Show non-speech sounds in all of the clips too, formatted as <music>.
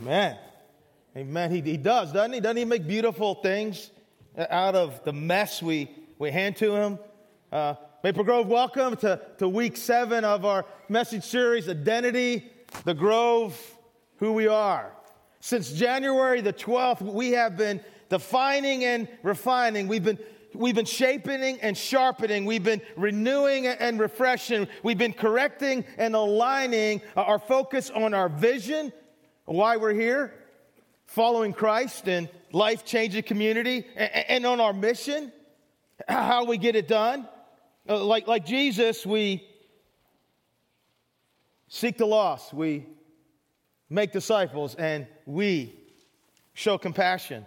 Amen. Amen. He, he does, doesn't he? Doesn't he make beautiful things out of the mess we, we hand to him? Uh, Maple Grove, welcome to, to week seven of our message series, Identity, the Grove, Who We Are. Since January the 12th, we have been defining and refining. We've been we've been shaping and sharpening. We've been renewing and refreshing. We've been correcting and aligning our focus on our vision, why we're here, following Christ and life changing community, and on our mission, how we get it done. Uh, like, like Jesus, we seek the lost, we make disciples, and we show compassion.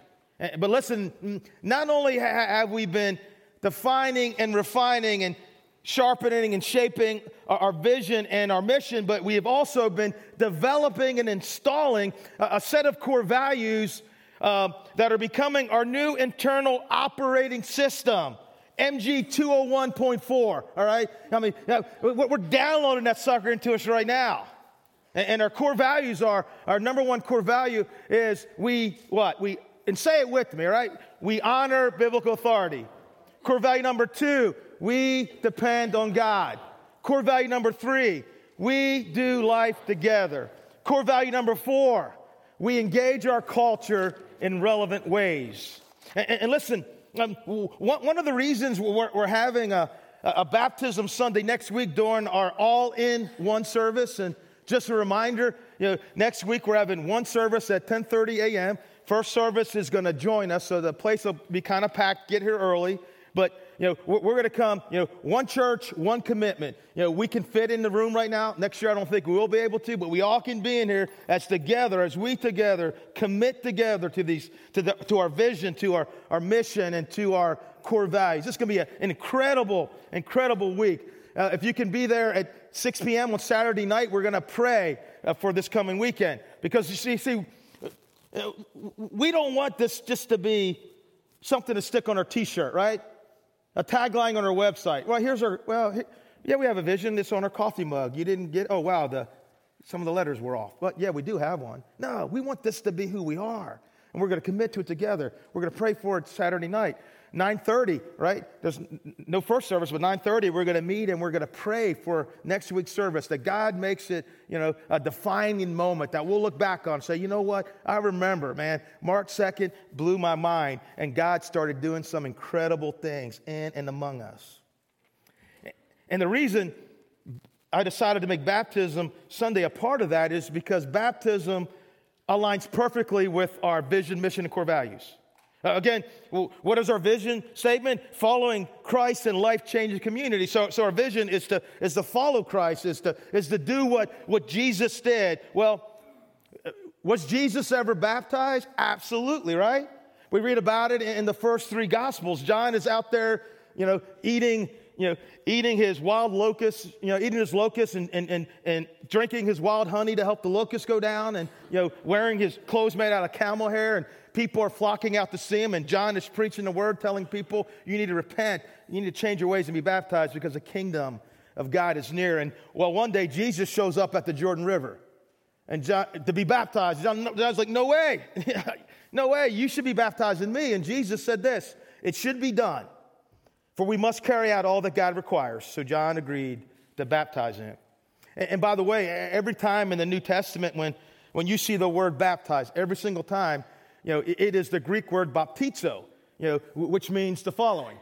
But listen, not only have we been defining and refining and sharpening and shaping our vision and our mission, but we have also been developing and installing a set of core values uh, that are becoming our new internal operating system. MG 201.4, all right? I mean, we're downloading that sucker into us right now. And our core values are, our number one core value is we, what? We, and say it with me, all right? We honor biblical authority. Core value number two, we depend on God. Core value number three, we do life together. Core value number four, we engage our culture in relevant ways. And, and listen, um, one, of the reasons we're, we're having a, a baptism Sunday next week during our all in one service, and just a reminder, you know, next week we're having one service at 10:30 a.m. First service is going to join us, so the place will be kind of packed. Get here early. But you know, we're, going to come, you know, one church, one commitment. You know, we can fit in the room right now. Next year, I don't think we will be able to, but we all can be in here as together, as we together commit together to these, to, the, to our vision, to our, our mission, and to our core values. This is going to be a, an incredible, incredible week. Uh, if you can be there at 6 p.m. on Saturday night, we're going to pray uh, for this coming weekend. Because you see, see, uh, we don't want this just to be something to stick on our t shirt, right? A tagline on our website. Well, here's our, well, yeah, we have a vision. It's on our coffee mug. You didn't get, oh, wow, the, some of the letters were off. But yeah, we do have one. No, we want this to be who we are. And we're going to commit to it together. We're going to pray for it Saturday night. 9.30 right? There's no first service but 9.30 we're going to meet and we're going to pray for next week's service that god makes it you know a defining moment that we'll look back on and say you know what? I remember man. March 2nd blew my mind and god started doing some incredible things in and among us. And the reason i decided to make baptism sunday a part of that is because baptism aligns perfectly with our vision mission and core values again, what is our vision statement? Following Christ in life changing community. So, so our vision is to, is to follow Christ, is to, is to do what, what Jesus did. Well, uh, was Jesus ever baptized? Absolutely, right? We read about it in the first three gospels. John is out there, you know, eating you know, eating his wild locusts, you know, eating his locusts and, and, and, and drinking his wild honey to help the locusts go down and, you know, wearing his clothes made out of camel hair and people are flocking out to see him, and John is preaching the word, telling people, you need to repent, you need to change your ways and be baptized because the kingdom of God is near. And well, one day Jesus shows up at the Jordan River and John, to be baptized. John, John's like, no way, <laughs> no way, you should be baptized in me. And Jesus said this, it should be done, for we must carry out all that God requires. So John agreed to baptize him. And, and by the way, every time in the New Testament when, when you see the word baptized, every single time, you know, it is the Greek word baptizo, you know, which means the following.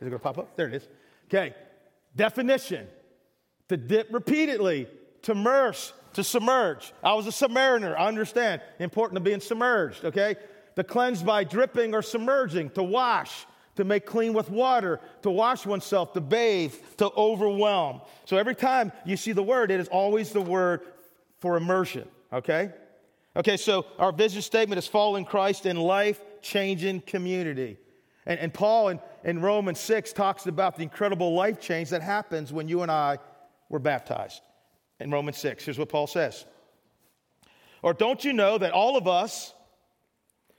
Is it going to pop up? There it is. Okay. Definition to dip repeatedly, to immerse, to submerge. I was a submariner. I understand. Important to being submerged, okay? To cleanse by dripping or submerging, to wash, to make clean with water, to wash oneself, to bathe, to overwhelm. So every time you see the word, it is always the word for immersion, okay? Okay, so our vision statement is following Christ in life changing community. And, and Paul in, in Romans 6 talks about the incredible life change that happens when you and I were baptized. In Romans 6, here's what Paul says. Or don't you know that all of us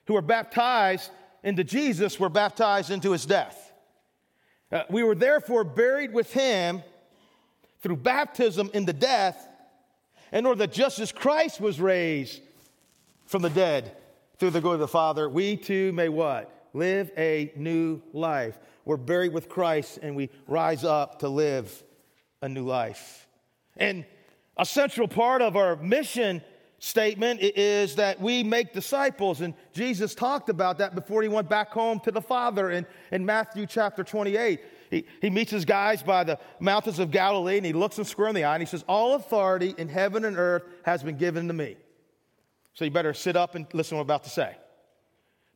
who are baptized into Jesus were baptized into his death. Uh, we were therefore buried with him through baptism into death, in order that just as Christ was raised from the dead through the glory of the Father, we too may what? Live a new life. We're buried with Christ and we rise up to live a new life. And a central part of our mission statement is that we make disciples. And Jesus talked about that before he went back home to the Father in, in Matthew chapter 28. He, he meets his guys by the mountains of Galilee and he looks them square in the eye and he says, All authority in heaven and earth has been given to me. So you better sit up and listen to what I'm about to say.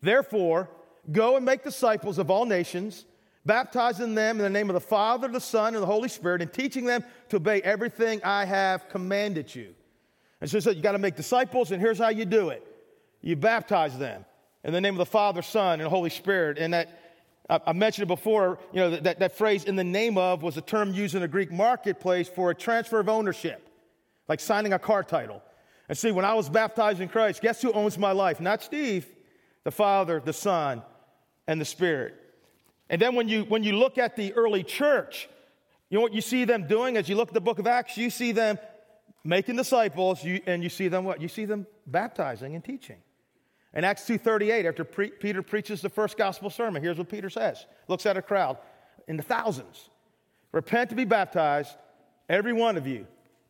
Therefore, go and make disciples of all nations, baptizing them in the name of the Father, the Son, and the Holy Spirit, and teaching them to obey everything I have commanded you. And so he said, You got to make disciples, and here's how you do it you baptize them in the name of the Father, Son, and Holy Spirit. And that I mentioned it before, you know, that, that phrase in the name of was a term used in the Greek marketplace for a transfer of ownership, like signing a car title. And see, when I was baptized in Christ, guess who owns my life? Not Steve, the Father, the Son, and the Spirit. And then when you, when you look at the early church, you know what you see them doing as you look at the book of Acts? You see them making disciples, you, and you see them what? You see them baptizing and teaching. In Acts 2.38, after pre- Peter preaches the first gospel sermon, here's what Peter says. Looks at a crowd in the thousands. Repent to be baptized, every one of you,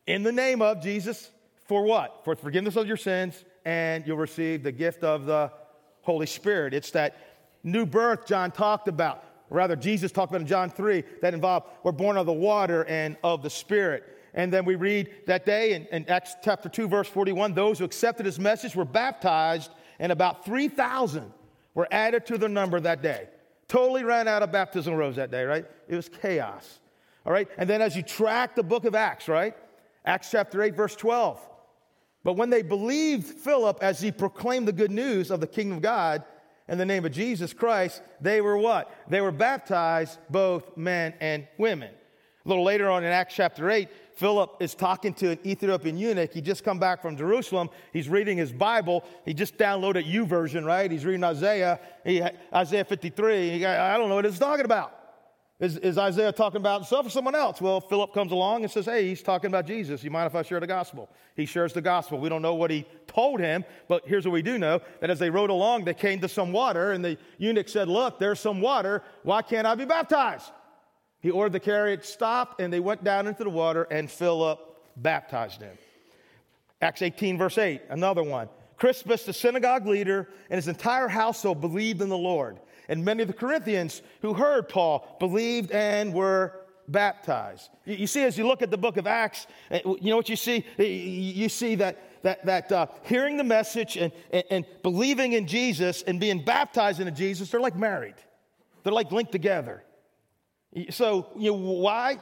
in the name of Jesus, for what? For forgiveness of your sins, and you'll receive the gift of the Holy Spirit. It's that new birth John talked about. Rather, Jesus talked about in John 3 that involved we're born of the water and of the Spirit. And then we read that day in, in Acts chapter 2, verse 41 those who accepted his message were baptized and about 3,000 were added to their number that day. Totally ran out of baptism robes that day, right? It was chaos. All right? And then as you track the book of Acts, right? Acts chapter 8, verse 12. But when they believed Philip as he proclaimed the good news of the kingdom of God in the name of Jesus Christ, they were what? They were baptized, both men and women. A little later on in Acts chapter 8, Philip is talking to an Ethiopian eunuch. He just come back from Jerusalem. He's reading his Bible. He just downloaded U YouVersion, right? He's reading Isaiah, he, Isaiah 53. He, I don't know what it's talking about. Is, is Isaiah talking about himself or someone else? Well, Philip comes along and says, Hey, he's talking about Jesus. You mind if I share the gospel? He shares the gospel. We don't know what he told him, but here's what we do know that as they rode along, they came to some water, and the eunuch said, Look, there's some water. Why can't I be baptized? He ordered the chariot stop, and they went down into the water, and Philip baptized him. Acts 18, verse 8, another one. Crispus, the synagogue leader, and his entire household believed in the Lord. And many of the Corinthians who heard Paul believed and were baptized. You, see, as you look at the book of Acts, eh, you know what you see? You see that, that, that uh, hearing the message and, and, and believing in Jesus and being baptized into Jesus, they're like married. They're like linked together. So, you know, why?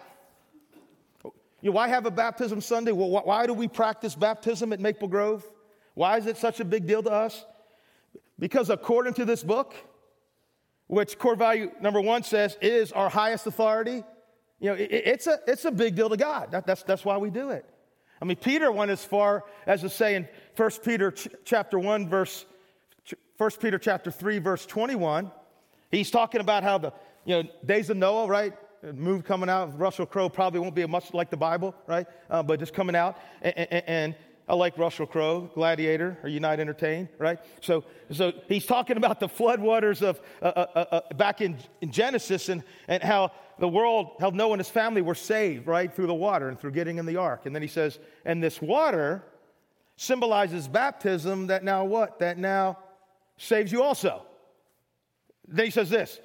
You know, why have a baptism Sunday? Well, why do we practice baptism at Maple Grove? Why is it such a big deal to us? Because according to this book, which core value number one says is our highest authority, you know, it, it's, a, it's a big deal to God. That, that's, that's why we do it. I mean, Peter went as far as to say in 1 Peter ch- chapter 1, verse 1 Peter chapter 3, verse 21, he's talking about how the you know, days of Noah, right? movie coming out. Russell Crowe probably won't be much like the Bible, right? Uh, but just coming out. And, and, and, I like Russell Crowe, Gladiator, or Unite Entertain, right? So, so he's talking about the floodwaters of uh, uh, uh, uh, back in, in Genesis and, and how the world, how Noah and his family were saved, right, through the water and through getting in the ark. And then he says, and this water symbolizes baptism that now what? That now saves you also. Then he says this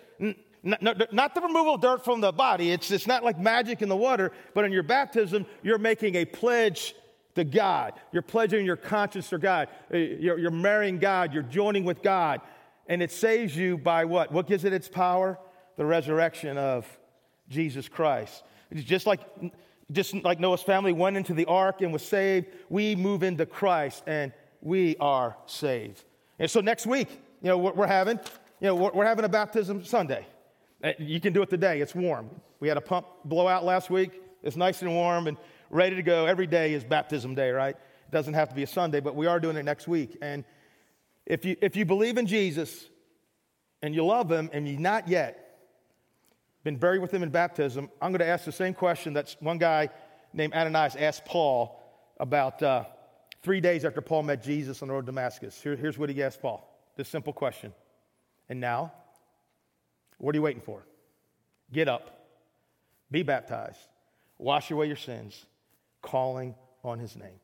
not, not, the removal of dirt from the body. It's, it's not like magic in the water, but in your baptism, you're making a pledge to God. You're pledging your conscience to God. Uh, you're, you're marrying God. You're joining with God. And it saves you by what? What gives it its power? The resurrection of Jesus Christ. It's just like, just like Noah's family went into the ark and was saved, we move into Christ and we are saved. And so next week, you know, we're having, you know, we're having a baptism Sunday. Uh, you can do it today, it's warm. We had a pump blowout last week, it's nice and warm and ready to go. Every day is baptism day, right? It doesn't have to be a Sunday, but we are doing it next week. And if you, if you believe in Jesus and you love him and you've not yet been buried with him in baptism, I'm going to ask the same question that one guy named Ananias asked Paul about uh, three days after Paul met Jesus on the road to Damascus. Here, here's what he asked Paul this simple question. And now, what are you waiting for? Get up, be baptized, wash away your sins, calling on his name.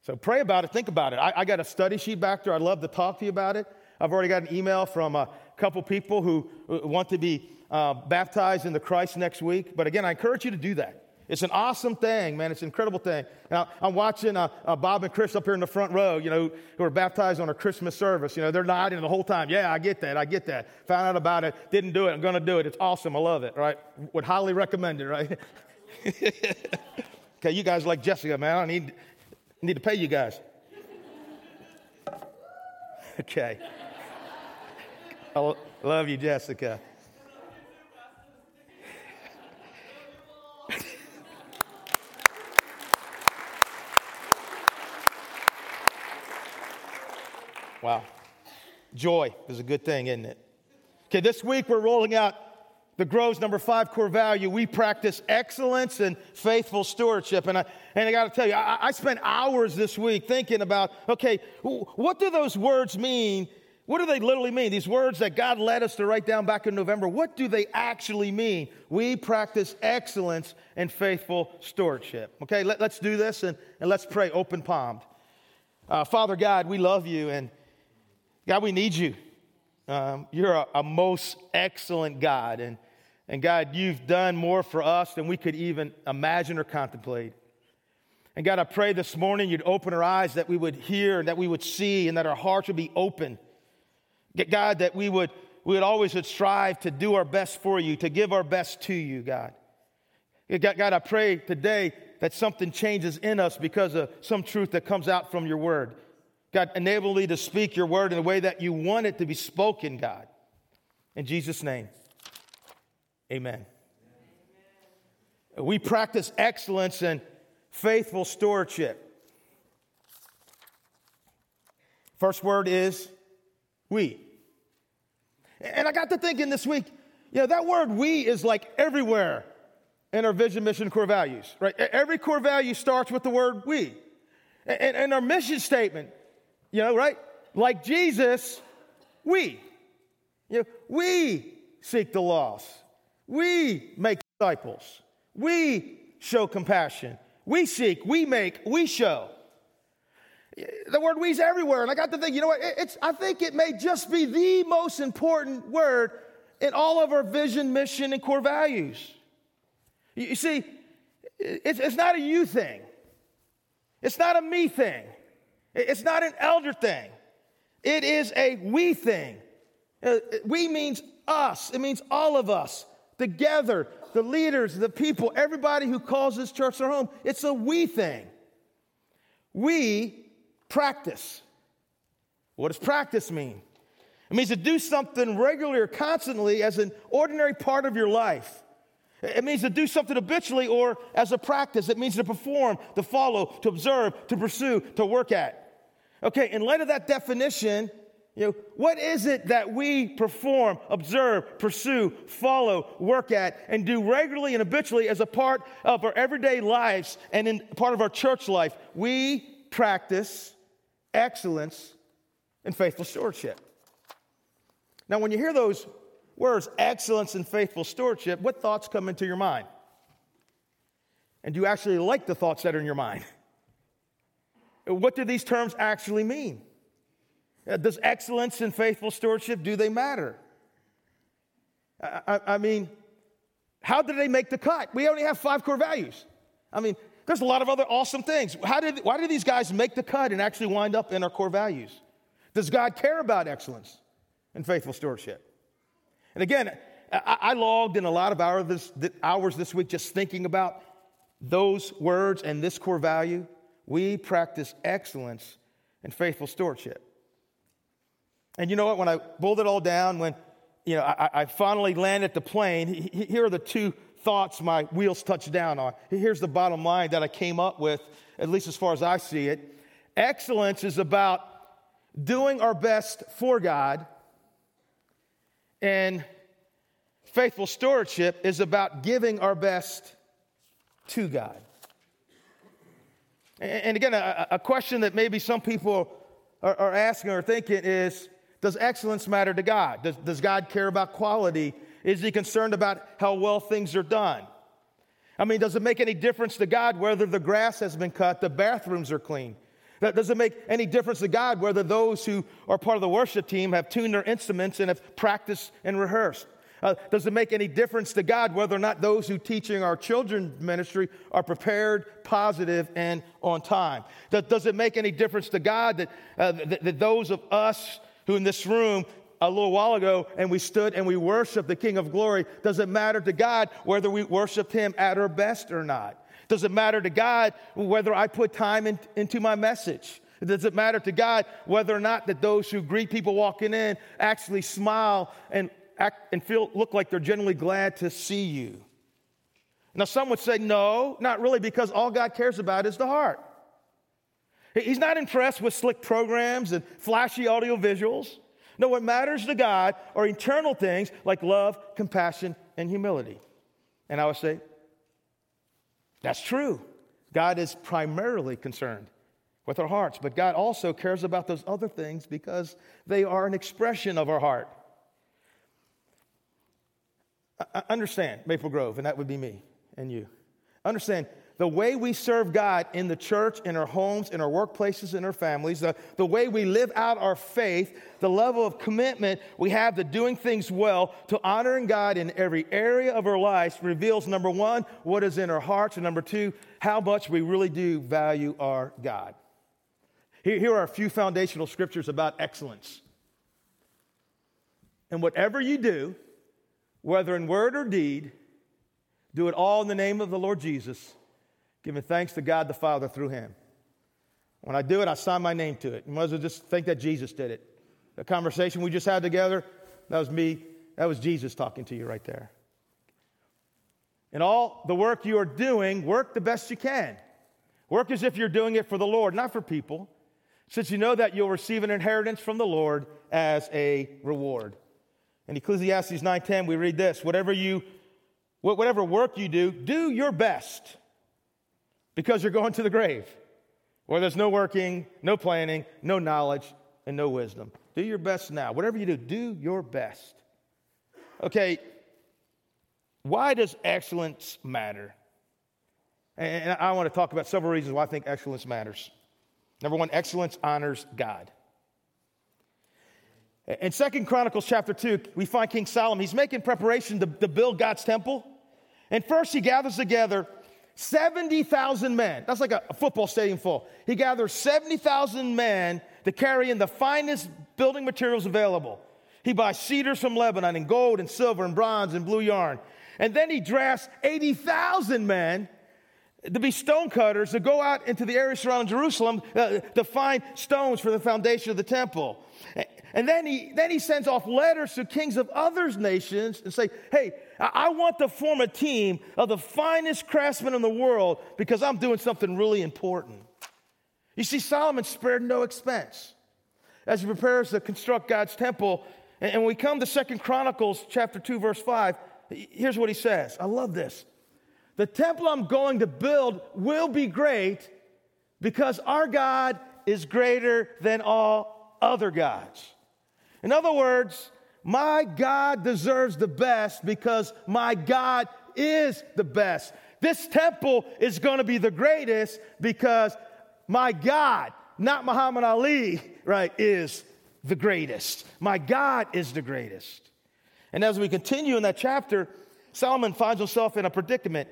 So pray about it, think about it. I, I, got a study sheet back there. I'd love to talk to you about it. I've already got an email from a couple people who want to be uh, baptized into Christ next week. But again, I encourage you to do that. It's an awesome thing, man. It's an incredible thing. And I, am watching uh, uh, Bob and Chris up here in the front row, you know, who are baptized on a Christmas service. You know, they're nodding the whole time. Yeah, I get that. I get that. Found out about it. Didn't do it. I'm going to do it. It's awesome. I love it, right? Would highly recommend it, right? <laughs> okay, you guys like Jessica, man. I need, need to pay you guys. <laughs> Okay. I love you, Jessica. Wow. Joy is a good thing, isn't it? Okay, this week we're rolling out the Grove's number five core value. We practice excellence and faithful stewardship. And I, and I got to tell you, I, I spent hours this week thinking about okay, what do those words mean? What do they literally mean? These words that God led us to write down back in November, what do they actually mean? We practice excellence and faithful stewardship. Okay, let, us do this and, and let's pray open palmed. Uh, Father God, we love you and God, we need you. Um, you're a, a, most excellent God. And, and God, you've done more for us than we could even imagine or contemplate. And God, I pray this morning you'd open our eyes that we would hear and that we would see and that our hearts would be open. God, that we would, we would always would strive to do our best for you, to give our best to you, God. God, God, I pray today that something changes in us because of some truth that comes out from your word. God, enable me to speak your word in the way that you want it to be spoken, God. In Jesus' name, amen. amen. We practice excellence and faithful stewardship. First word is we. And I got to thinking this week, you know, that word we is like everywhere in our vision, mission, core values, right? Every core value starts with the word we. And, our mission statement you know, right? Like Jesus, we. You know, we seek the lost. We make disciples. We show compassion. We seek, we make, we show. The word we's everywhere. And I got to think, you know what? It's, I think it may just be the most important word in all of our vision, mission, and core values. You see, it's, it's not a you thing, it's not a me thing. It's not an elder thing, it is a we thing. Uh, we means us, it means all of us together, the leaders, the people, everybody who calls this church their home. It's a we thing. We practice. What does practice mean? It means to do something regularly or constantly as an ordinary part of your life. It means to do something habitually or as a practice. It means to perform, to follow, to observe, to pursue, to work at. Okay, in light of that definition, you know, what is it that we perform, observe, pursue, follow, work at, and do regularly and habitually as a part of our everyday lives and in part of our church life? We practice excellence and faithful stewardship. Now, when you hear those words, excellence and faithful stewardship, what thoughts come into your mind? And do you actually like the thoughts that are in your mind? <laughs> What do these terms actually mean? Uh, does excellence and faithful stewardship, do they matter? I, I, I, mean, how did they make the cut? We only have five core values. I mean, there's a lot of other awesome things. How did, why did these guys make the cut and actually wind up in our core values? Does God care about excellence and faithful stewardship? And again, I, I logged in a lot of hours this, hours this week just thinking about those words and this core value we practice excellence and faithful stewardship. And you know what? When I boiled it all down, when you know I, I finally landed the plane, here are the two thoughts my wheels touched down on. Here's the bottom line that I came up with, at least as far as I see it. Excellence is about doing our best for God, and faithful stewardship is about giving our best to God. And again, a, question that maybe some people are, asking or thinking is Does excellence matter to God? Does, does God care about quality? Is he concerned about how well things are done? I mean, does it make any difference to God whether the grass has been cut, the bathrooms are clean? Does it make any difference to God whether those who are part of the worship team have tuned their instruments and have practiced and rehearsed? Uh, does it make any difference to God whether or not those who teaching our children's ministry are prepared, positive, and on time? Does, it make any difference to God that, uh, that, that those of us who in this room a little while ago and we stood and we worshiped the King of Glory, does it matter to God whether we worshiped him at our best or not? Does it matter to God whether I put time in, into my message? Does it matter to God whether or not that those who greet people walking in actually smile and act and feel look like they're genuinely glad to see you. Now, some would say, no, not really, because all God cares about is the heart. He's not impressed with slick programs and flashy audio visuals. No, what matters to God are internal things like love, compassion, and humility. And I would say, that's true. God is primarily concerned with our hearts, but God also cares about those other things because they are an expression of our heart. Understand, Maple Grove, and that would be me and you. Understand, the way we serve God in the church, in our homes, in our workplaces, in our families, the, the way we live out our faith, the level of commitment we have to doing things well, to honoring God in every area of our lives reveals number one, what is in our hearts, and number two, how much we really do value our God. Here, here are a few foundational scriptures about excellence. And whatever you do, whether in word or deed, do it all in the name of the Lord Jesus, giving thanks to God the Father through him. When I do it, I sign my name to it. You might as well just think that Jesus did it. The conversation we just had together, that was me, that was Jesus talking to you right there. In all the work you are doing, work the best you can. Work as if you're doing it for the Lord, not for people, since you know that you'll receive an inheritance from the Lord as a reward. In Ecclesiastes 9:10 we read this, whatever you whatever work you do, do your best because you're going to the grave where there's no working, no planning, no knowledge, and no wisdom. Do your best now. Whatever you do, do your best. Okay, why does excellence matter? And I want to talk about several reasons why I think excellence matters. Number one, excellence honors God. In Second Chronicles chapter 2, we find King Solomon. He's making preparation to, to build God's temple. And first, he gathers together 70,000 men. That's like a, a football stadium full. He gathers 70,000 men to carry in the finest building materials available. He buys cedars from Lebanon and gold and silver and bronze and blue yarn. And then he drafts 80,000 men to be stonecutters to go out into the area surrounding Jerusalem uh, to find stones for the foundation of the temple. And then he, then he sends off letters to kings of other nations and say, hey, I want to form a team of the finest craftsmen in the world because I'm doing something really important. You see, Solomon spared no expense as he prepares to construct God's temple. And when we come to Second Chronicles chapter 2, verse 5, here's what he says. I love this. The temple I'm going to build will be great because our God is greater than all other gods. In other words, my God deserves the best because my God is the best. This temple is going to be the greatest because my God, not Muhammad Ali, right, is the greatest. My God is the greatest. And as we continue in that chapter, Solomon finds himself in a predicament.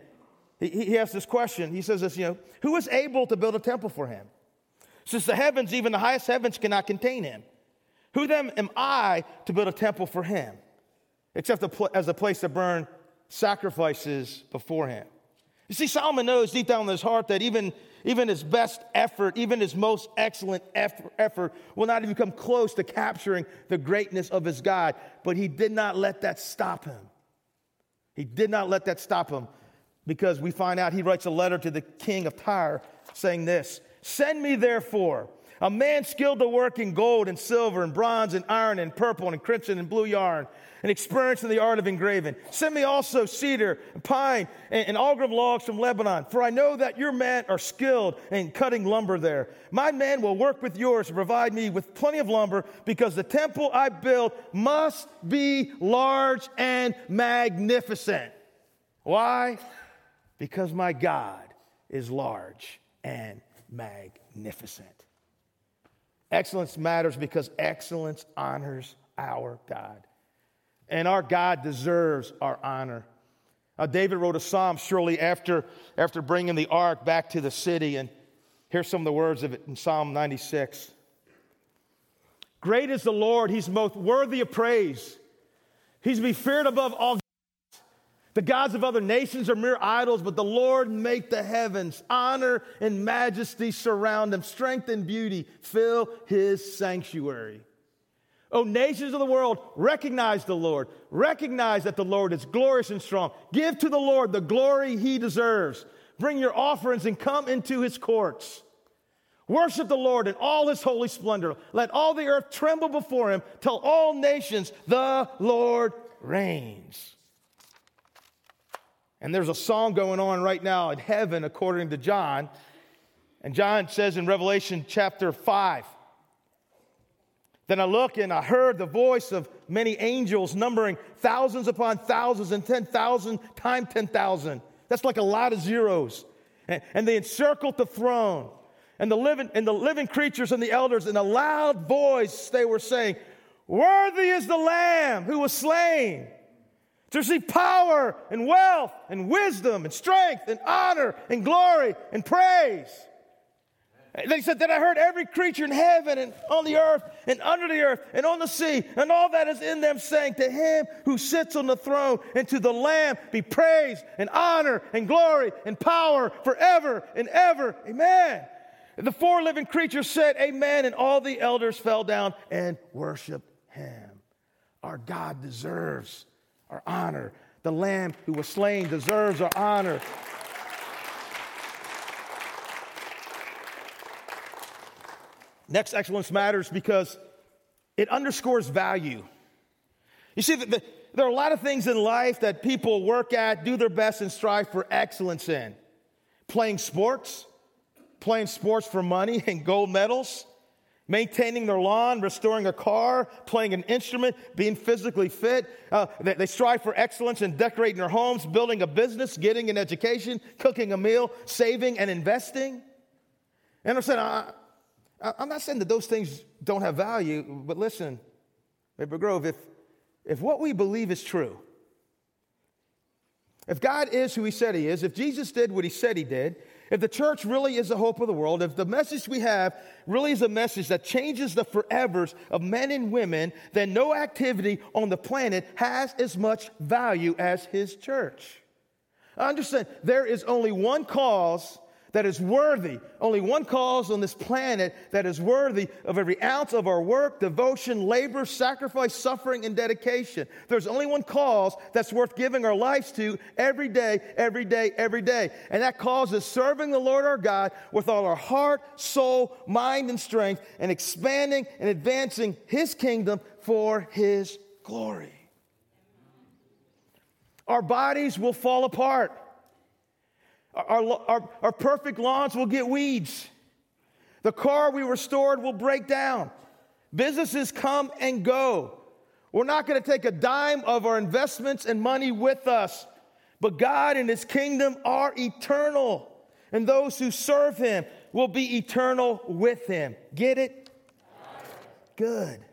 He, he asks this question. He says this, you know, who is able to build a temple for him? Since the heavens, even the highest heavens, cannot contain him. Who then am I to build a temple for him, except as a place to burn sacrifices before him? You see, Solomon knows deep down in his heart that even, even his best effort, even his most excellent effort, effort, will not even come close to capturing the greatness of his God. But he did not let that stop him. He did not let that stop him because we find out he writes a letter to the king of Tyre saying this Send me therefore A man skilled to work in gold and silver and bronze and iron and purple and crimson and blue yarn and experienced in the art of engraving. Send me also cedar and pine and, and logs from Lebanon, for I know that your men are skilled in cutting lumber there. My men will work with yours to provide me with plenty of lumber because the temple I build must be large and magnificent. Why? Because my God is large and magnificent. Excellence matters because excellence honors our God. And our God deserves our honor. Uh, David wrote a psalm shortly after, after bringing the ark back to the city. And here's some of the words of it in Psalm 96. Great is the Lord, he's most worthy of praise. He's to be feared above all the gods of other nations are mere idols, but the Lord make the heavens. Honor and majesty surround him. Strength and beauty fill his sanctuary. O nations of the world, recognize the Lord. Recognize that the Lord is glorious and strong. Give to the Lord the glory he deserves. Bring your offerings and come into his courts. Worship the Lord in all his holy splendor. Let all the earth tremble before him. Tell all nations, the Lord reigns. And there's a song going on right now in heaven, according to John. And John says in Revelation chapter 5 Then I looked and I heard the voice of many angels, numbering thousands upon thousands and 10,000 times 10,000. That's like a lot of zeros. And they encircled the throne. And the, living, and the living creatures and the elders, in a loud voice, they were saying, Worthy is the Lamb who was slain to receive power and wealth and wisdom and strength and honor and glory and praise. They said that I heard every creature in heaven and on the earth and under the earth and on the sea and all that is in them saying, To him who sits on the throne and to the Lamb be praise and honor and glory and power forever and ever. Amen. the four living creatures said, Amen. And all the elders fell down and worshiped him. Our God deserves our honor. The lamb who was slain deserves our honor. Next, excellence matters because it underscores value. You see, the, the, there are a lot of things in life that people work at, do their best, and strive for excellence in. Playing sports, playing sports for money <laughs> and gold medals, maintaining their lawn, restoring a car, playing an instrument, being physically fit. Uh, they, they, strive for excellence in decorating their homes, building a business, getting an education, cooking a meal, saving and investing. And I'm saying, I, I'm not saying that those things don't have value, but listen, Maple Grove, if, if what we believe is true, if God is who he said he is, if Jesus did what he said he did, if the church really is the hope of the world, if the message we have really is a message that changes the forevers of men and women, then no activity on the planet has as much value as his church. Understand, there is only one cause that is worthy, only one cause on this planet that is worthy of every ounce of our work, devotion, labor, sacrifice, suffering, and dedication. There's only one cause that's worth giving our lives to every day, every day, every day. And that cause is serving the Lord our God with all our heart, soul, mind, and strength, and expanding and advancing His kingdom for His glory. Our bodies will fall apart. Our, our, our perfect lawns will get weeds. The car we restored will break down. Businesses come and go. We're not going to take a dime of our investments and money with us. But God and His kingdom are eternal. And those who serve Him will be eternal with Him. Get it? Good.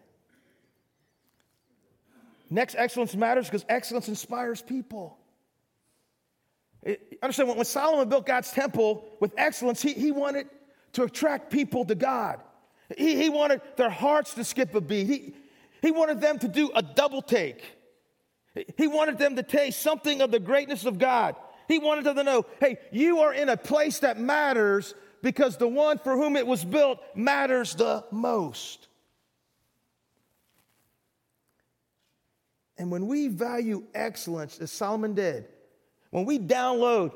Next, excellence matters because excellence inspires people. Understand, when Solomon built God's temple with excellence, he, he wanted to attract people to God. He, he wanted their hearts to skip a beat. He, he wanted them to do a double take. He wanted them to taste something of the greatness of God. He wanted them to know hey, you are in a place that matters because the one for whom it was built matters the most. And when we value excellence, as Solomon did, when we download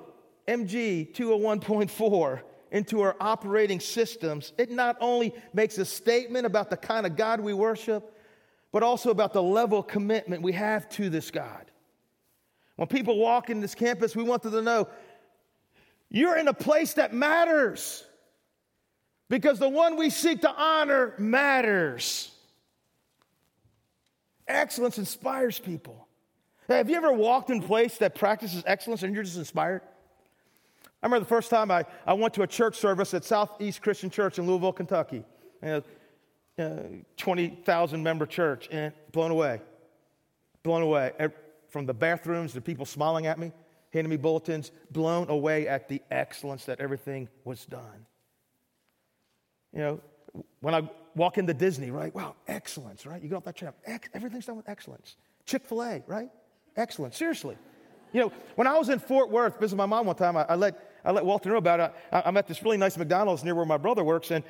MG 201.4 into our operating systems, it not only makes a statement about the kind of God we worship, but also about the level of commitment we have to this God. When people walk in this campus, we want them to know you're in a place that matters because the one we seek to honor matters. Excellence inspires people. Have you ever walked in a place that practices excellence and you're just inspired? I remember the first time I, I went to a church service at Southeast Christian Church in Louisville, Kentucky. You know, uh, 20,000 member church, and blown away. Blown away. From the bathrooms, the people smiling at me, handing me bulletins, blown away at the excellence that everything was done. You know, when I walk into Disney, right? Wow, excellence, right? You get off that train, everything's done with excellence. Chick fil A, right? Excellent. Seriously. You know, when I was in Fort Worth visiting my mom one time, I, I let, I let Walter know about it. I, am at this really nice McDonald's near where my brother works and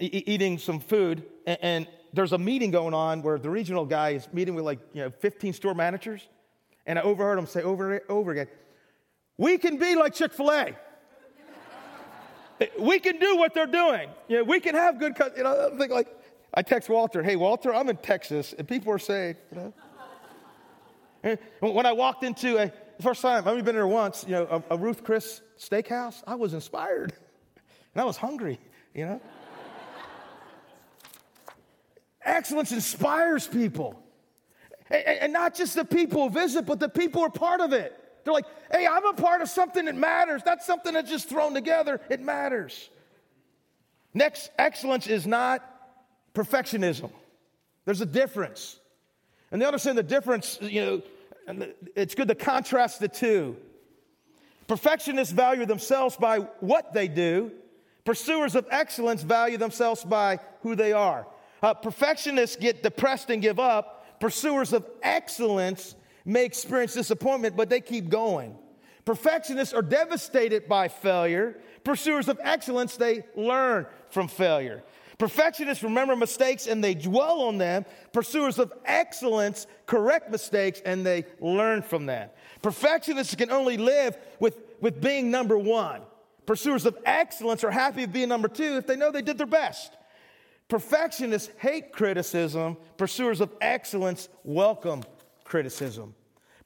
e- eating some food. And, and, there's a meeting going on where the regional guy is meeting with like, you know, 15 store managers. And I overheard him say over and over again, we can be like Chick fil A. <laughs> we can do what they're doing. You know, we can have good, you know, I think like, I text Walter, hey, Walter, I'm in Texas, and people are saying, you know, when I walked into a first time, I've only been there once, you know, a, a Ruth Chris steakhouse, I was inspired. And I was hungry, you know. Excellence inspires people. And, and not just the people who visit, but the people who are part of it. They're like, hey, I'm a part of something that matters. That's something that's just thrown together. It matters. Next, excellence is not perfectionism. There's a difference. And they understand the difference, you know, it's good to contrast the two. Perfectionists value themselves by what they do. Pursuers of excellence value themselves by who they are. Uh, perfectionists get depressed and give up. Pursuers of excellence may experience disappointment, but they keep going. Perfectionists are devastated by failure. Pursuers of excellence, they learn from failure. Perfectionists remember mistakes and they dwell on them. Pursuers of excellence correct mistakes and they learn from them. Perfectionists can only live with, with being number one. Pursuers of excellence are happy with being number two if they know they did their best. Perfectionists hate criticism. Pursuers of excellence welcome criticism.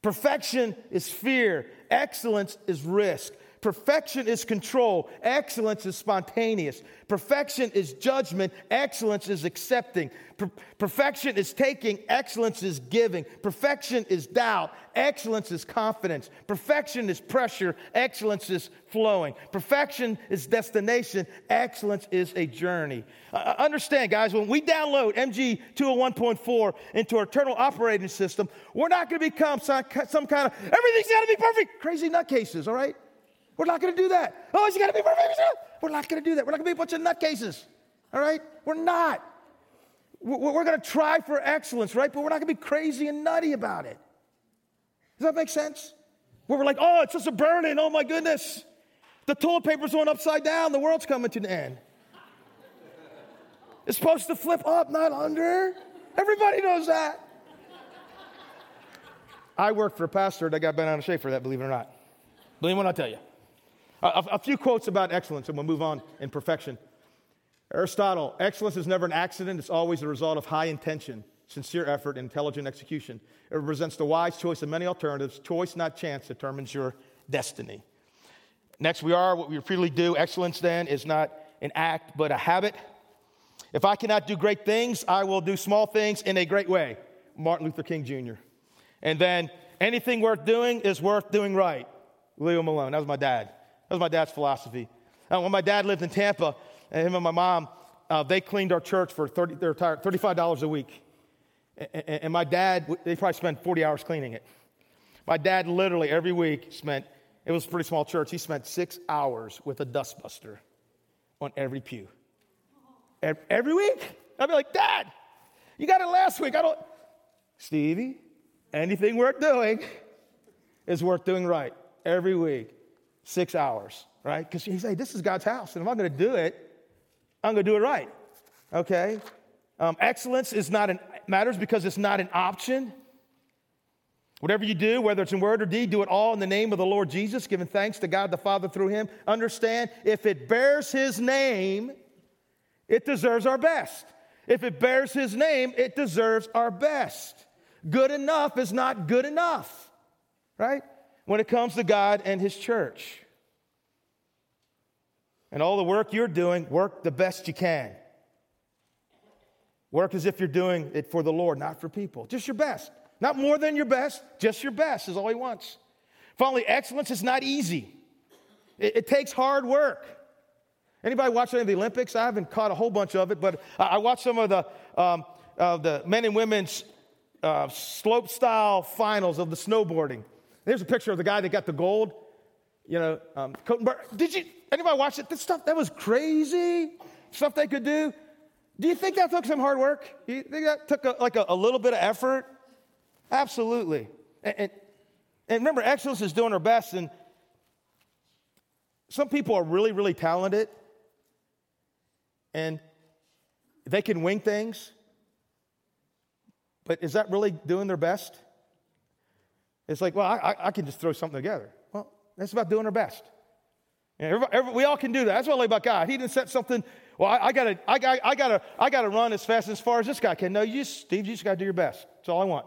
Perfection is fear, excellence is risk. Perfection is control. Excellence is spontaneous. Perfection is judgment. Excellence is accepting. Per- perfection is taking. Excellence is giving. Perfection is doubt. Excellence is confidence. Perfection is pressure. Excellence is flowing. Perfection is destination. Excellence is a journey. Uh, understand, guys, when we download MG 201.4 into our eternal operating system, we're not going to become some, some kind of everything's got to be perfect, crazy nutcases, all right? We're not going to do that. Oh, you got to be perfect. We're not going to do that. We're not going to be a bunch of nutcases. All right? We're not. We're going to try for excellence, right? But we're not going to be crazy and nutty about it. Does that make sense? Where we're like, oh, it's just a burning. Oh, my goodness. The toilet paper's going upside down. The world's coming to an end. It's supposed to flip up, not under. Everybody knows that. I worked for a pastor that got bent out of shape for that, believe it or not. Believe me when I tell you. A, a few quotes about excellence, and we'll move on in perfection. Aristotle, excellence is never an accident, it's always the result of high intention, sincere effort, and intelligent execution. It represents the wise choice of many alternatives. Choice, not chance, determines your destiny. Next, we are what we freely do. Excellence, then, is not an act, but a habit. If I cannot do great things, I will do small things in a great way. Martin Luther King Jr. And then, anything worth doing is worth doing right. Leo Malone. That was my dad. That was my dad's philosophy. And when my dad lived in Tampa, and him and my mom, uh, they cleaned our church for 30, they retired, $35 a week. And, and my dad, they probably spent 40 hours cleaning it. My dad literally every week spent, it was a pretty small church, he spent six hours with a dustbuster on every pew. Every week? I'd be like, Dad, you got it last week. I don't. Stevie, anything worth doing is worth doing right every week six hours, right? Because you say, this is God's house, and if I'm going to do it, I'm going to do it right, okay? Um, excellence is not an, matters because it's not an option. Whatever you do, whether it's in word or deed, do it all in the name of the Lord Jesus, giving thanks to God the Father through him. Understand, if it bears his name, it deserves our best. If it bears his name, it deserves our best. Good enough is not good enough, right? When it comes to God and his church. And all the work you're doing, work the best you can. Work as if you're doing it for the Lord, not for people. Just your best. Not more than your best, just your best is all he wants. Finally, excellence is not easy. It, it takes hard work. Anybody watch any of the Olympics? I haven't caught a whole bunch of it, but I, watched some of the, um, uh, the men and women's uh, slope style finals of the snowboarding. There's a picture of the guy that got the gold. You know, um, did you anybody watch it? This stuff that was crazy stuff they could do. Do you think that took some hard work? You think that took a, like a, a, little bit of effort? Absolutely. And, and, and remember, excellence is doing our best. And some people are really, really talented, and they can wing things. But is that really doing their best? It's like, well, I, I can just throw something together. Well, that's about doing our best. We all can do that. That's what I like about God. He didn't set something. Well, I, I, gotta, I, got, I gotta, I gotta run as fast as far as this guy can. No, you, just, Steve, you just gotta do your best. That's all I want.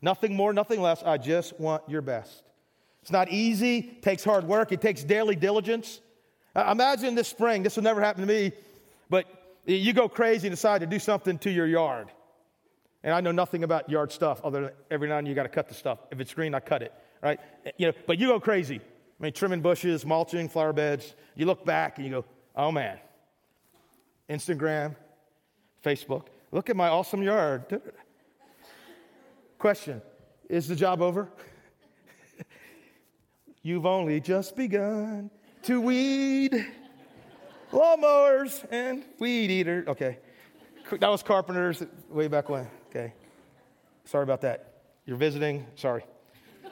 Nothing more, nothing less. I just want your best. It's not easy. It takes hard work. It takes daily diligence. Uh, imagine this spring. This will never happen to me, but you go crazy and decide to do something to your yard. And I know nothing about yard stuff other than every now and then you got to cut the stuff. If it's green, I cut it, right? You know, but you go crazy. I mean, trimming bushes, mulching, flower beds. You look back and you go, oh man. Instagram, Facebook. Look at my awesome yard. Question Is the job over? <laughs> You've only just begun to weed lawnmowers and weed eater. Okay. That was carpenters way back when. Okay. Sorry about that. You're visiting. Sorry. <laughs>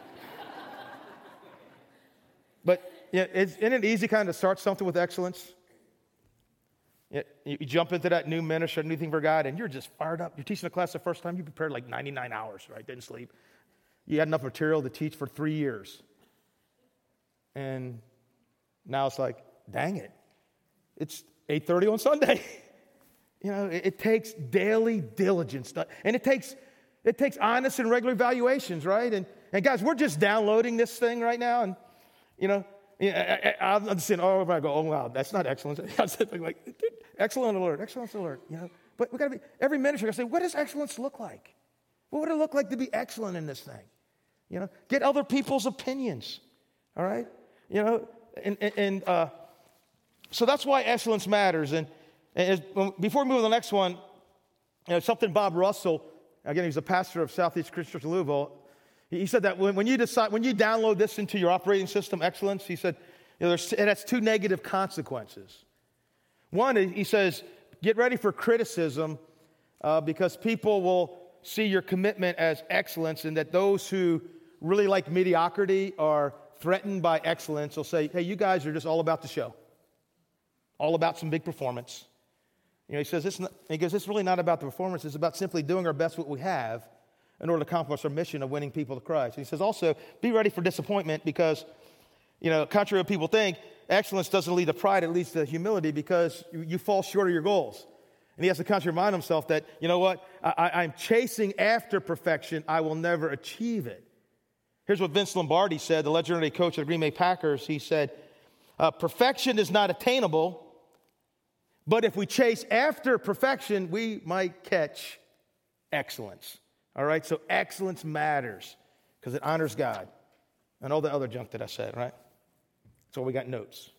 but yeah, isn't it easy kind of start something with excellence? You, you jump into that new ministry, new thing for God, and you're just fired up. You're teaching a class the first time, you prepared like 99 hours, right? Didn't sleep. You had enough material to teach for three years. And now it's like, dang it. It's 8:30 on Sunday. <laughs> You know, it, it takes daily diligence, and it takes it takes honest and regular evaluations, right? And and guys, we're just downloading this thing right now, and you know, I, am saying, oh, I go, oh wow, that's not excellence. <laughs> I'm like, excellent alert, excellence alert. You know, but we got to be every ministry. I say, what does excellence look like? What would it look like to be excellent in this thing? You know, get other people's opinions. All right, you know, and and, and uh, so that's why excellence matters. And and before we move to the next one, you know, something Bob Russell, again, he's a pastor of Southeast Christian Church Louisville. He said that when, when, you decide, when you download this into your operating system, excellence, he said, you know, it has two negative consequences. One, he says, get ready for criticism uh, because people will see your commitment as excellence, and that those who really like mediocrity are threatened by excellence will say, hey, you guys are just all about the show, all about some big performance. You know, he says, this, he goes, it's really not about the performance, it's about simply doing our best what we have in order to accomplish our mission of winning people to Christ. He says also, be ready for disappointment because, you know, contrary to what people think, excellence doesn't lead to pride, it leads to humility because you, you fall short of your goals. And he has to constantly remind himself that, you know what, I, am chasing after perfection, I will never achieve it. Here's what Vince Lombardi said, the legendary coach of the Green Bay Packers. He said, uh, Perfection is not attainable, but if we chase after perfection, we might catch excellence. All right? So excellence matters because it honors God and all the other junk that I said, right? So we got notes.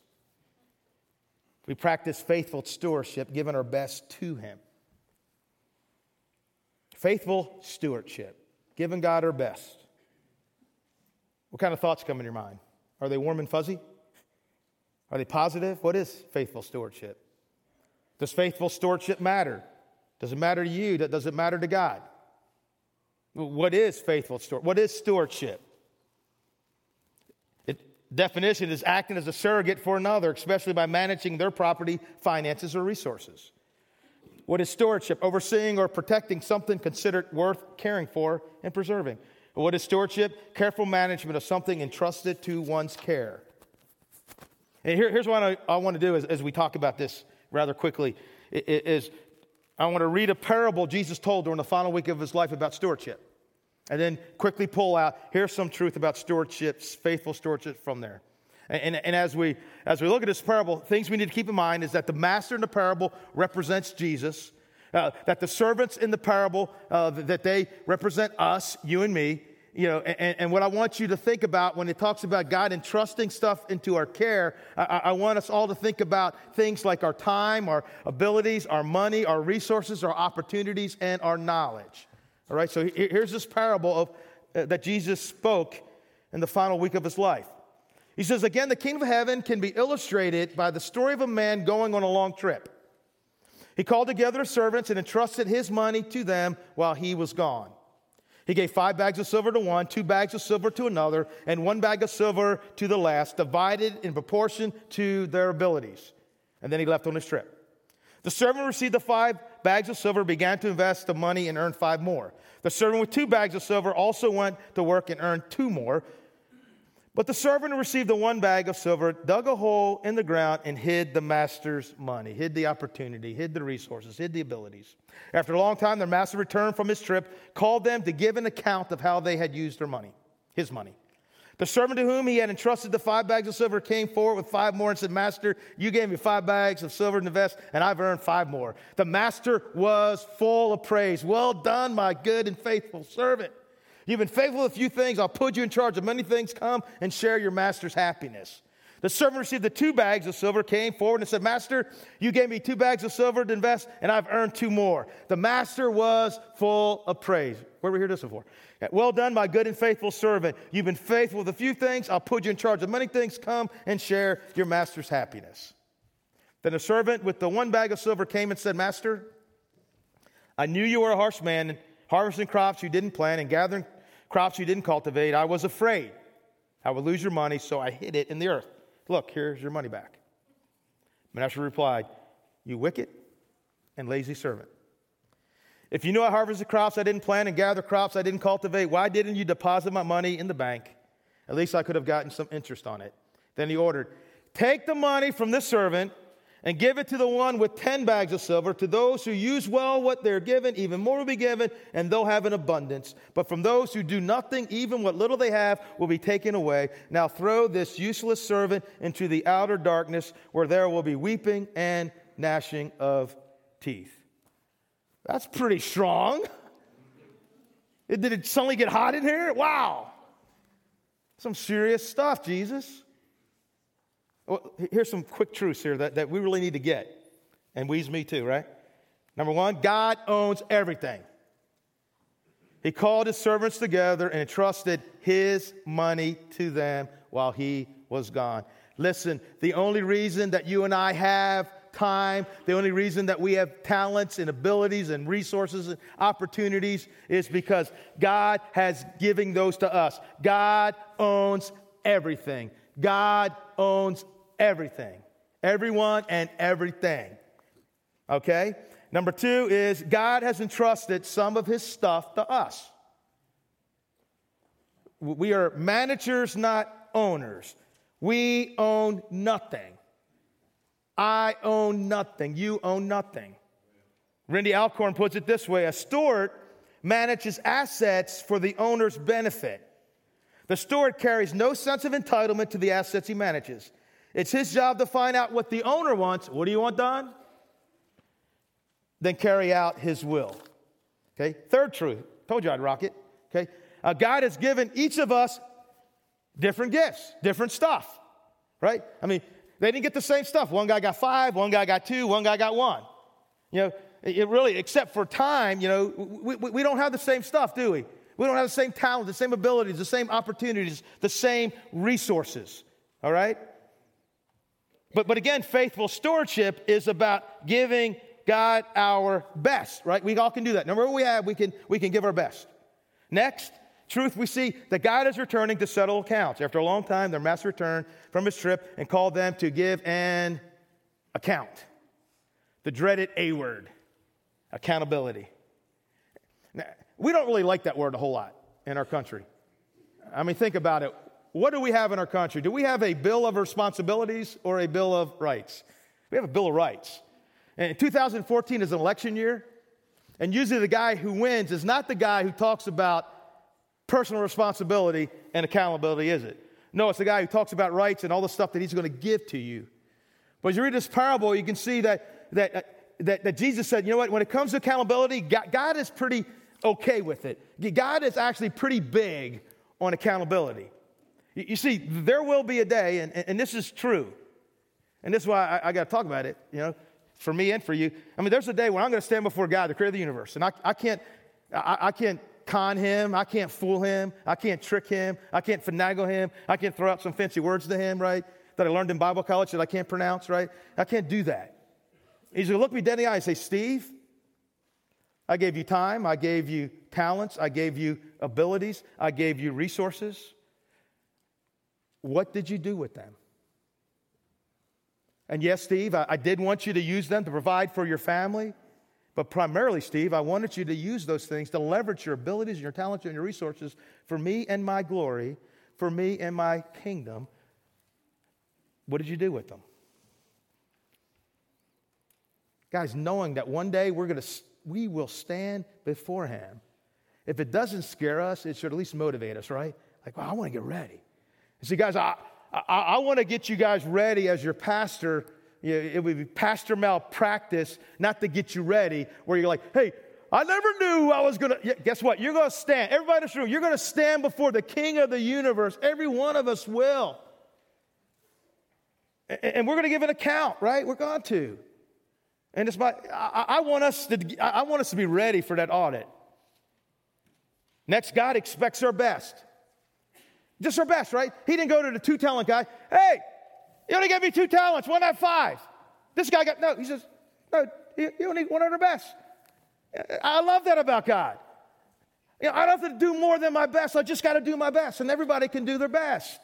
We practice faithful stewardship, giving our best to Him. Faithful stewardship, giving God our best. What kind of thoughts come in your mind? Are they warm and fuzzy? Are they positive? What is faithful stewardship? Does faithful stewardship matter? Does it matter to you? Does it matter to God? What is faithful stewardship? What is stewardship? It, definition is acting as a surrogate for another, especially by managing their property, finances, or resources. What is stewardship? Overseeing or protecting something considered worth caring for and preserving. What is stewardship? Careful management of something entrusted to one's care. And here, here's what I, I, want to do as, as, we talk about this rather quickly is I want to read a parable Jesus told during the final week of his life about stewardship. And then quickly pull out, here's some truth about stewardship, faithful stewardship from there. And, and, and, as, we, as we look at this parable, things we need to keep in mind is that the master in the parable represents Jesus, uh, that the servants in the parable, uh, that they represent us, you and me, you know, and, and, what I want you to think about when it talks about God entrusting stuff into our care, I, I, want us all to think about things like our time, our abilities, our money, our resources, our opportunities, and our knowledge. All right, so here's this parable of, uh, that Jesus spoke in the final week of his life. He says, Again, the kingdom of heaven can be illustrated by the story of a man going on a long trip. He called together his servants and entrusted his money to them while he was gone. He gave five bags of silver to one, two bags of silver to another, and one bag of silver to the last, divided in proportion to their abilities. And then he left on his trip. The servant received the five bags of silver, began to invest the money, and earned five more. The servant with two bags of silver also went to work and earned two more. But the servant who received the one bag of silver dug a hole in the ground and hid the master's money, hid the opportunity, hid the resources, hid the abilities. After a long time, their master returned from his trip, called them to give an account of how they had used their money, his money. The servant to whom he had entrusted the five bags of silver came forward with five more and said, Master, you gave me five bags of silver to invest, and I've earned five more. The master was full of praise. Well done, my good and faithful servant. You've been faithful with a few things. I'll put you in charge of many things. Come and share your master's happiness. The servant received the two bags of silver, came forward and said, Master, you gave me two bags of silver to invest, and I've earned two more. The master was full of praise. Where we hear this before? Well done, my good and faithful servant. You've been faithful with a few things. I'll put you in charge of many things. Come and share your master's happiness. Then the servant with the one bag of silver came and said, Master, I knew you were a harsh man harvesting crops you didn't plant and gathering crops you didn't cultivate. I was afraid I would lose your money, so I hid it in the earth. Look, here's your money back. Master replied, You wicked and lazy servant. If you knew I harvested crops I didn't plant and gather crops I didn't cultivate, why didn't you deposit my money in the bank? At least I could have gotten some interest on it. Then he ordered, Take the money from this servant and give it to the one with 10 bags of silver. To those who use well what they're given, even more will be given, and they'll have an abundance. But from those who do nothing, even what little they have will be taken away. Now throw this useless servant into the outer darkness, where there will be weeping and gnashing of teeth. That's pretty strong. Did it suddenly get hot in here? Wow. Some serious stuff, Jesus. Well, here's some quick truths here that, that we really need to get. And we's me too, right? Number one, God owns everything. He called his servants together and entrusted his money to them while he was gone. Listen, the only reason that you and I have time, the only reason that we have talents and abilities and resources and opportunities is because God has given those to us. God owns everything. God owns everything. Everyone and everything. Okay? Number two is God has entrusted some of his stuff to us. We are managers, not owners. We own nothing. I own nothing. You own nothing. Randy Alcorn puts it this way a steward manages assets for the owner's benefit. The steward carries no sense of entitlement to the assets he manages. It's his job to find out what the owner wants. What do you want done? Then carry out his will. Okay, third truth. Told you I'd rock it. Okay, uh, God has given each of us different gifts, different stuff, right? I mean, they didn't get the same stuff. One guy got five, one guy got two, one guy got one. You know, it really, except for time, you know, we, we, we don't have the same stuff, do we? We don't have the same talents, the same abilities, the same opportunities, the same resources, all right? But, but again, faithful stewardship is about giving God our best, right? We all can do that. No matter we have, we can, we can give our best. Next, truth, we see that God is returning to settle accounts. After a long time, their master returned from his trip and called them to give an account. The dreaded A word accountability. Now, we don't really like that word a whole lot. in our country. I mean, think about it. What do we have in our country? Do we have a bill of responsibilities or a bill of rights? We have a bill of rights. And 2014 is an election year, and usually the guy who wins is not the guy who talks about personal responsibility and accountability, is it? No, it's the guy who talks about rights and all the stuff that he's going to give to you. But as you read this parable, you can see that, that, uh, that, that Jesus said, you know what, when it comes to accountability, God, God is pretty okay with it. God is actually pretty big on accountability. You, see, there will be a day, and, and this is true, and this is why I, I got to talk about it, you know, for me and for you. I mean, there's a day when I'm going to stand before God, the creator of the universe, and I, I can't, I, I can't con him. I can't fool him. I can't trick him. I can't finagle him. I can't throw out some fancy words to him, right? That I learned in Bible college that I can't pronounce, right? I can't do that. He's going to look me dead in the eye and say, Steve, I gave you time. I gave you talents. I gave you abilities. I gave you resources. What did you do with them? And yes, Steve, I, I did want you to use them to provide for your family. But primarily, Steve, I wanted you to use those things to leverage your abilities and your talents and your resources for me and my glory, for me and my kingdom. What did you do with them? Guys, knowing that one day we're to we will stand before him. If it doesn't scare us, it should at least motivate us, right? Like, well, I want to get ready. See, guys, I, I, I want to get you guys ready as your pastor it would be pastor malpractice not to get you ready, where you're like, hey, I never knew I was going to. Guess what? You're going to stand. Everybody in this room, you're going to stand before the King of the universe. Every one of us will. And we're going to give an account, right? We're going to. And it's my, I want us to, I want us to be ready for that audit. Next, God expects our best. Just our best, right? He didn't go to the two talent guy. Hey, you only gave me two talents. Why not five? This guy got, no, he says, no, you, only one of the best. I love that about God. You know, I don't have to do more than my best. I just got to do my best, and everybody can do their best.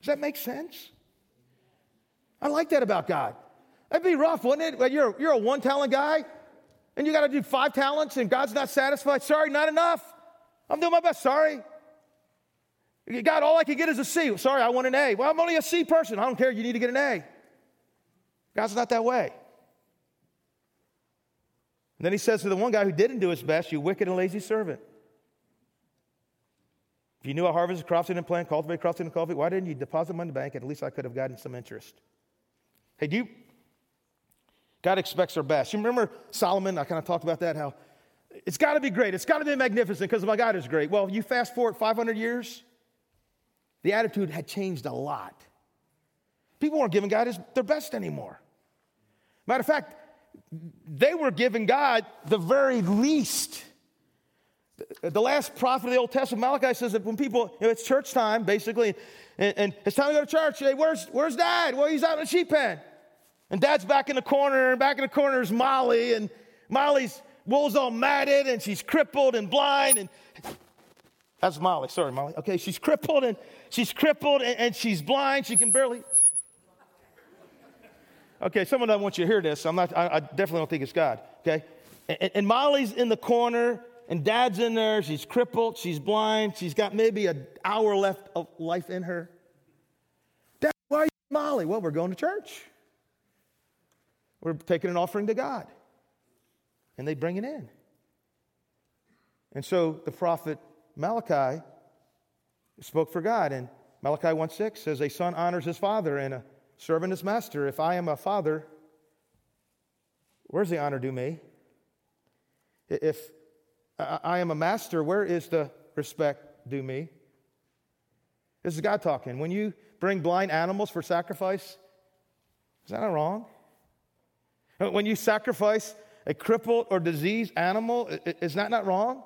Does that make sense? I like that about God. That'd be rough, wouldn't it? You're, you're a one talent guy, and you got to do five talents, and God's not satisfied. Sorry, not enough. I'm doing my best. Sorry. God, all I can get is a C. Sorry, I want an A. Well, I'm only a C person. I don't care. You need to get an A. God's not that way. And then he says to the one guy who didn't do his best, You wicked and lazy servant. If you knew a harvest of crops didn't plant, cultivate crops didn't cultivate, why didn't you deposit them in the bank? At least I could have gotten some interest. Hey, do you? God expects our best. You remember Solomon? I kind of talked about that, how it's got to be great. It's got to be magnificent because my God is great. Well, you fast forward 500 years, the attitude had changed a lot. People weren't giving God his, their best anymore. Matter of fact, they were giving God the very least. The last prophet of the Old Testament, Malachi, says that when people, you know, it's church time, basically, and, and, it's time to go to church. Hey, where's, where's dad? Well, he's out in the sheep pen. And dad's back in the corner, and back in the corner is Molly, and Molly's wool's all matted, and she's crippled and blind, and that's Molly. Sorry, Molly. Okay, she's crippled and she's crippled and, and she's blind. She can barely. Okay, someone doesn't want you to hear this. I'm not. I, I definitely don't think it's God. Okay, and, and, Molly's in the corner and Dad's in there. She's crippled. She's blind. She's got maybe an hour left of life in her. Dad, why are you Molly? Well, we're going to church. We're taking an offering to God, and they bring it in. And so the prophet Malachi spoke for God. And Malachi 1:6 says, A son honors his father and a servant his master. If I am a father, where's the honor due me? If I am a master, where is the respect due me? This is God talking. When you bring blind animals for sacrifice, is that not wrong? When you sacrifice a crippled or diseased animal, is that not wrong?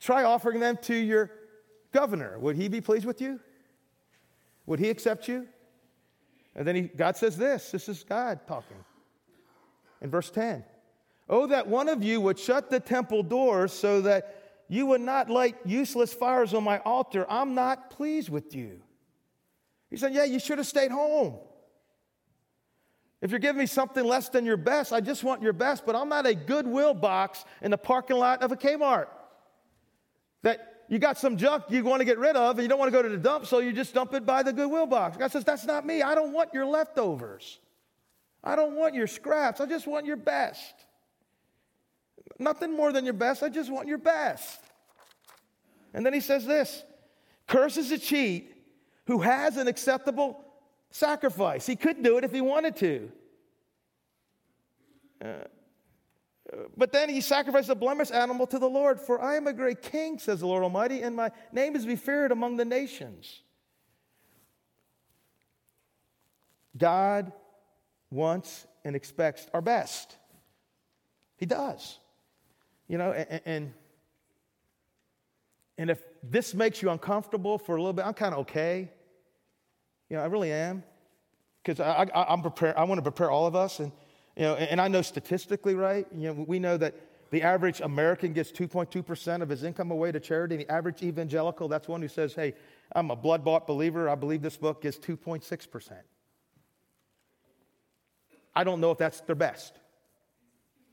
Try offering them to your governor. Would he be pleased with you? Would he accept you? And then he, God says this this is God talking. In verse 10 Oh, that one of you would shut the temple doors so that you would not light useless fires on my altar. I'm not pleased with you. He said, Yeah, you should have stayed home. If you're giving me something less than your best, I just want your best, but I'm not a goodwill box in the parking lot of a Kmart. That you got some junk you want to get rid of and you don't want to go to the dump, so you just dump it by the Goodwill box. God says, That's not me. I don't want your leftovers. I don't want your scraps. I just want your best. Nothing more than your best. I just want your best. And then he says this Curse is a cheat who has an acceptable sacrifice. He could do it if he wanted to. Uh, but then he sacrificed a blemished animal to the Lord. For I am a great king, says the Lord Almighty, and my name is be feared among the nations. God wants and expects our best. He does. You know, and, and, and if this makes you uncomfortable for a little bit, I'm kind of okay. You know, I really am. Because I, I, I'm prepared, I want to prepare all of us. And, you know, and I know statistically, right? You know, we know that the average American gets 2.2% of his income away to charity. The average evangelical, that's one who says, hey, I'm a blood bought believer. I believe this book is 2.6%. I don't know if that's their best.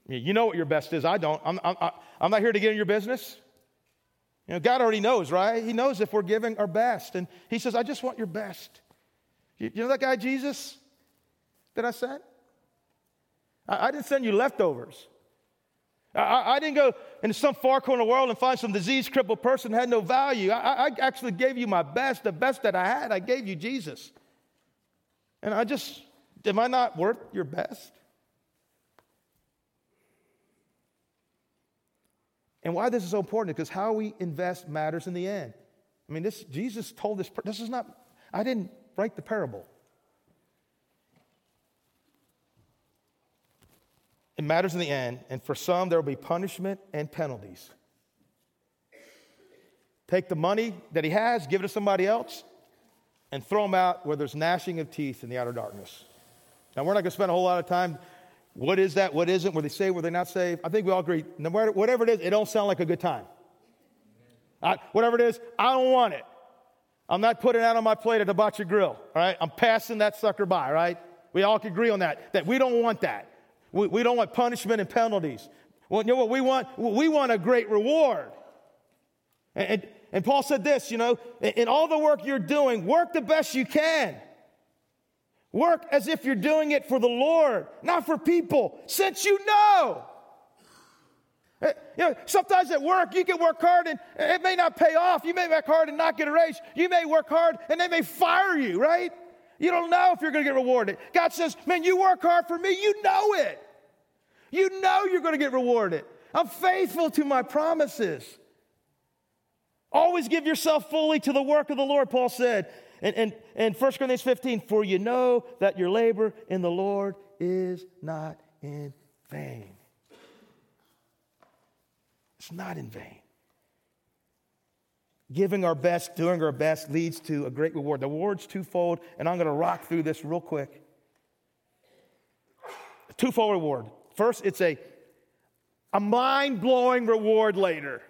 You know what your best is. I don't. I'm, I'm, I'm not here to get in your business. You know, God already knows, right? He knows if we're giving our best. And He says, I just want your best. You, know that guy, Jesus, that I sent? I, I didn't send you leftovers. I, I, didn't go into some far corner of the world and find some disease crippled person had no value. I, I actually gave you my best, the best that I had. I gave you Jesus. And I just, am I not worth your best? And why this is so important because how we invest matters in the end. I mean, this Jesus told this. This is not. I didn't write the parable. It matters in the end, and for some there will be punishment and penalties. Take the money that he has, give it to somebody else, and throw him out where there's gnashing of teeth in the outer darkness. Now, we're not going to spend a whole lot of time what is that? What isn't? Were they saved? Were they not saved? I think we all agree. No matter whatever it is, it don't sound like a good time. I, whatever it is, I don't want it. I'm not putting out on my plate at the Bocce Grill. All right, I'm passing that sucker by. Right? We all can agree on that. That we don't want that. We, we don't want punishment and penalties. Well, you know what we want? We want a great reward. And, and, and Paul said this. You know, in, in all the work you're doing, work the best you can. Work as if you're doing it for the Lord, not for people, since you know. You know, sometimes at work you can work hard and it may not pay off. You may work hard and not get a raise. You may work hard and they may fire you, right? You don't know if you're going to get rewarded. God says, Man, you work hard for me, you know it. You know you're going to get rewarded. I'm faithful to my promises. Always give yourself fully to the work of the Lord, Paul said. And, and, and 1 Corinthians 15, for you know that your labor in the Lord is not in vain. Not in vain. Giving our best, doing our best leads to a great reward. The reward's twofold, and I'm going to rock through this real quick. A twofold reward. First, it's a, a mind blowing reward later.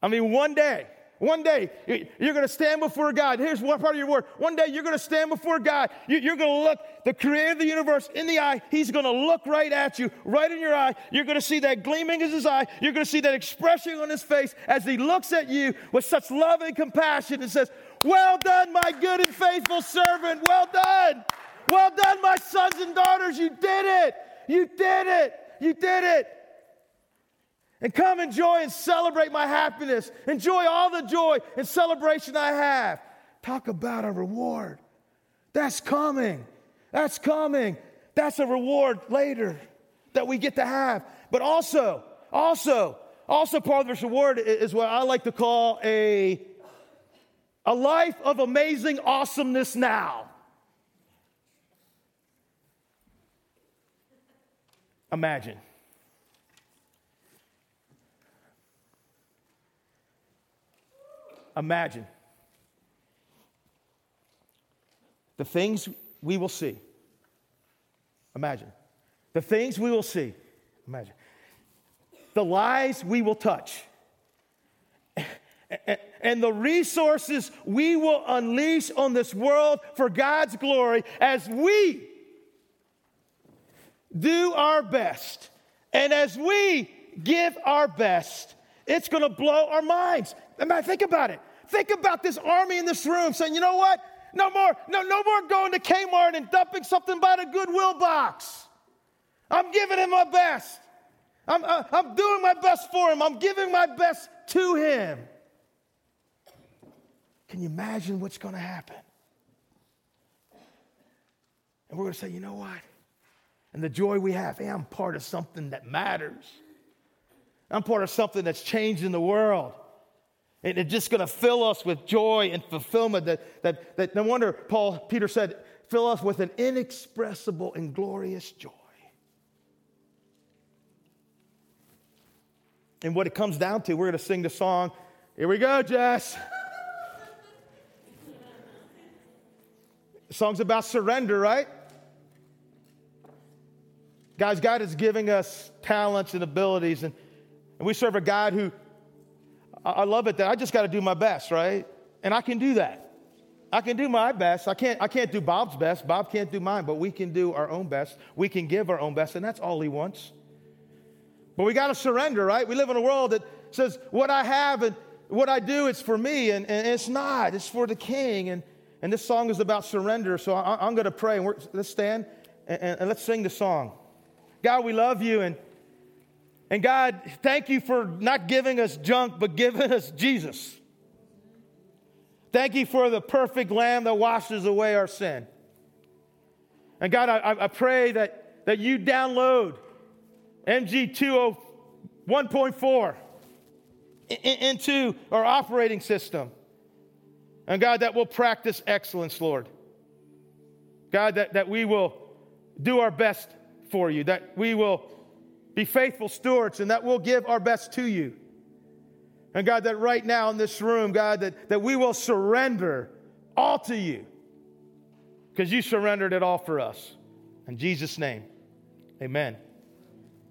I mean, one day, one day, you're going to stand before God. Here's one part of your word. One day, you're going to stand before God. You're going to look the creator of the universe in the eye. He's going to look right at you, right in your eye. You're going to see that gleaming in his eye. You're going to see that expression on his face as he looks at you with such love and compassion and says, Well done, my good and faithful servant. Well done. Well done, my sons and daughters. You did it. You did it. You did it and come enjoy and celebrate my happiness. Enjoy all the joy and celebration I have. Talk about a reward. That's coming. That's coming. That's a reward later that we get to have. But also, also, also part of this reward is what I like to call a, a life of amazing awesomeness now. Imagine Imagine the things we will see. Imagine the things we will see. Imagine the lies we will touch. And the resources we will unleash on this world for God's glory as we do our best and as we give our best it's going to blow our minds. I mean, think about it. Think about this army in this room saying, you know what? No more, no, no more going to Kmart and dumping something by the Goodwill box. I'm giving him my best. I'm, uh, I'm doing my best for him. I'm giving my best to him. Can you imagine what's going to happen? And we're going to say, you know what? And the joy we have, hey, I'm part of something that matters. I'm part of something that's changing the world. And it's just going to fill us with joy and fulfillment that, that, that no wonder Paul, Peter said, fill us with an inexpressible and glorious joy. And what it comes down to, we're going to sing the song. Here we go, Jess. the song's about surrender, right? Guys, God is giving us talents and abilities, and, and we serve a God who, I love it that I just got to do my best, right? And I can do that. I can do my best. I can't, I can't do Bob's best. Bob can't do mine, but we can do our own best. We can give our own best, and that's all he wants. But we got to surrender, right? We live in a world that says what I have and what I do, it's for me, and, and it's not. It's for the king. And, and this song is about surrender. So I, am going to pray, and let's stand and, and, and let's sing the song. God, we love you. And, and God, thank you for not giving us junk, but giving us Jesus. Thank you for the perfect lamb that washes away our sin. And God, I, I pray that, that you download MG 1.4 into our operating system. And God, that we'll practice excellence, Lord. God, that, that we will do our best for you, that we will be faithful stewards, and that we'll give our best to you. And God, that right now in this room, God, that, that we will surrender all to you because you surrendered it all for us. In Jesus' name, amen.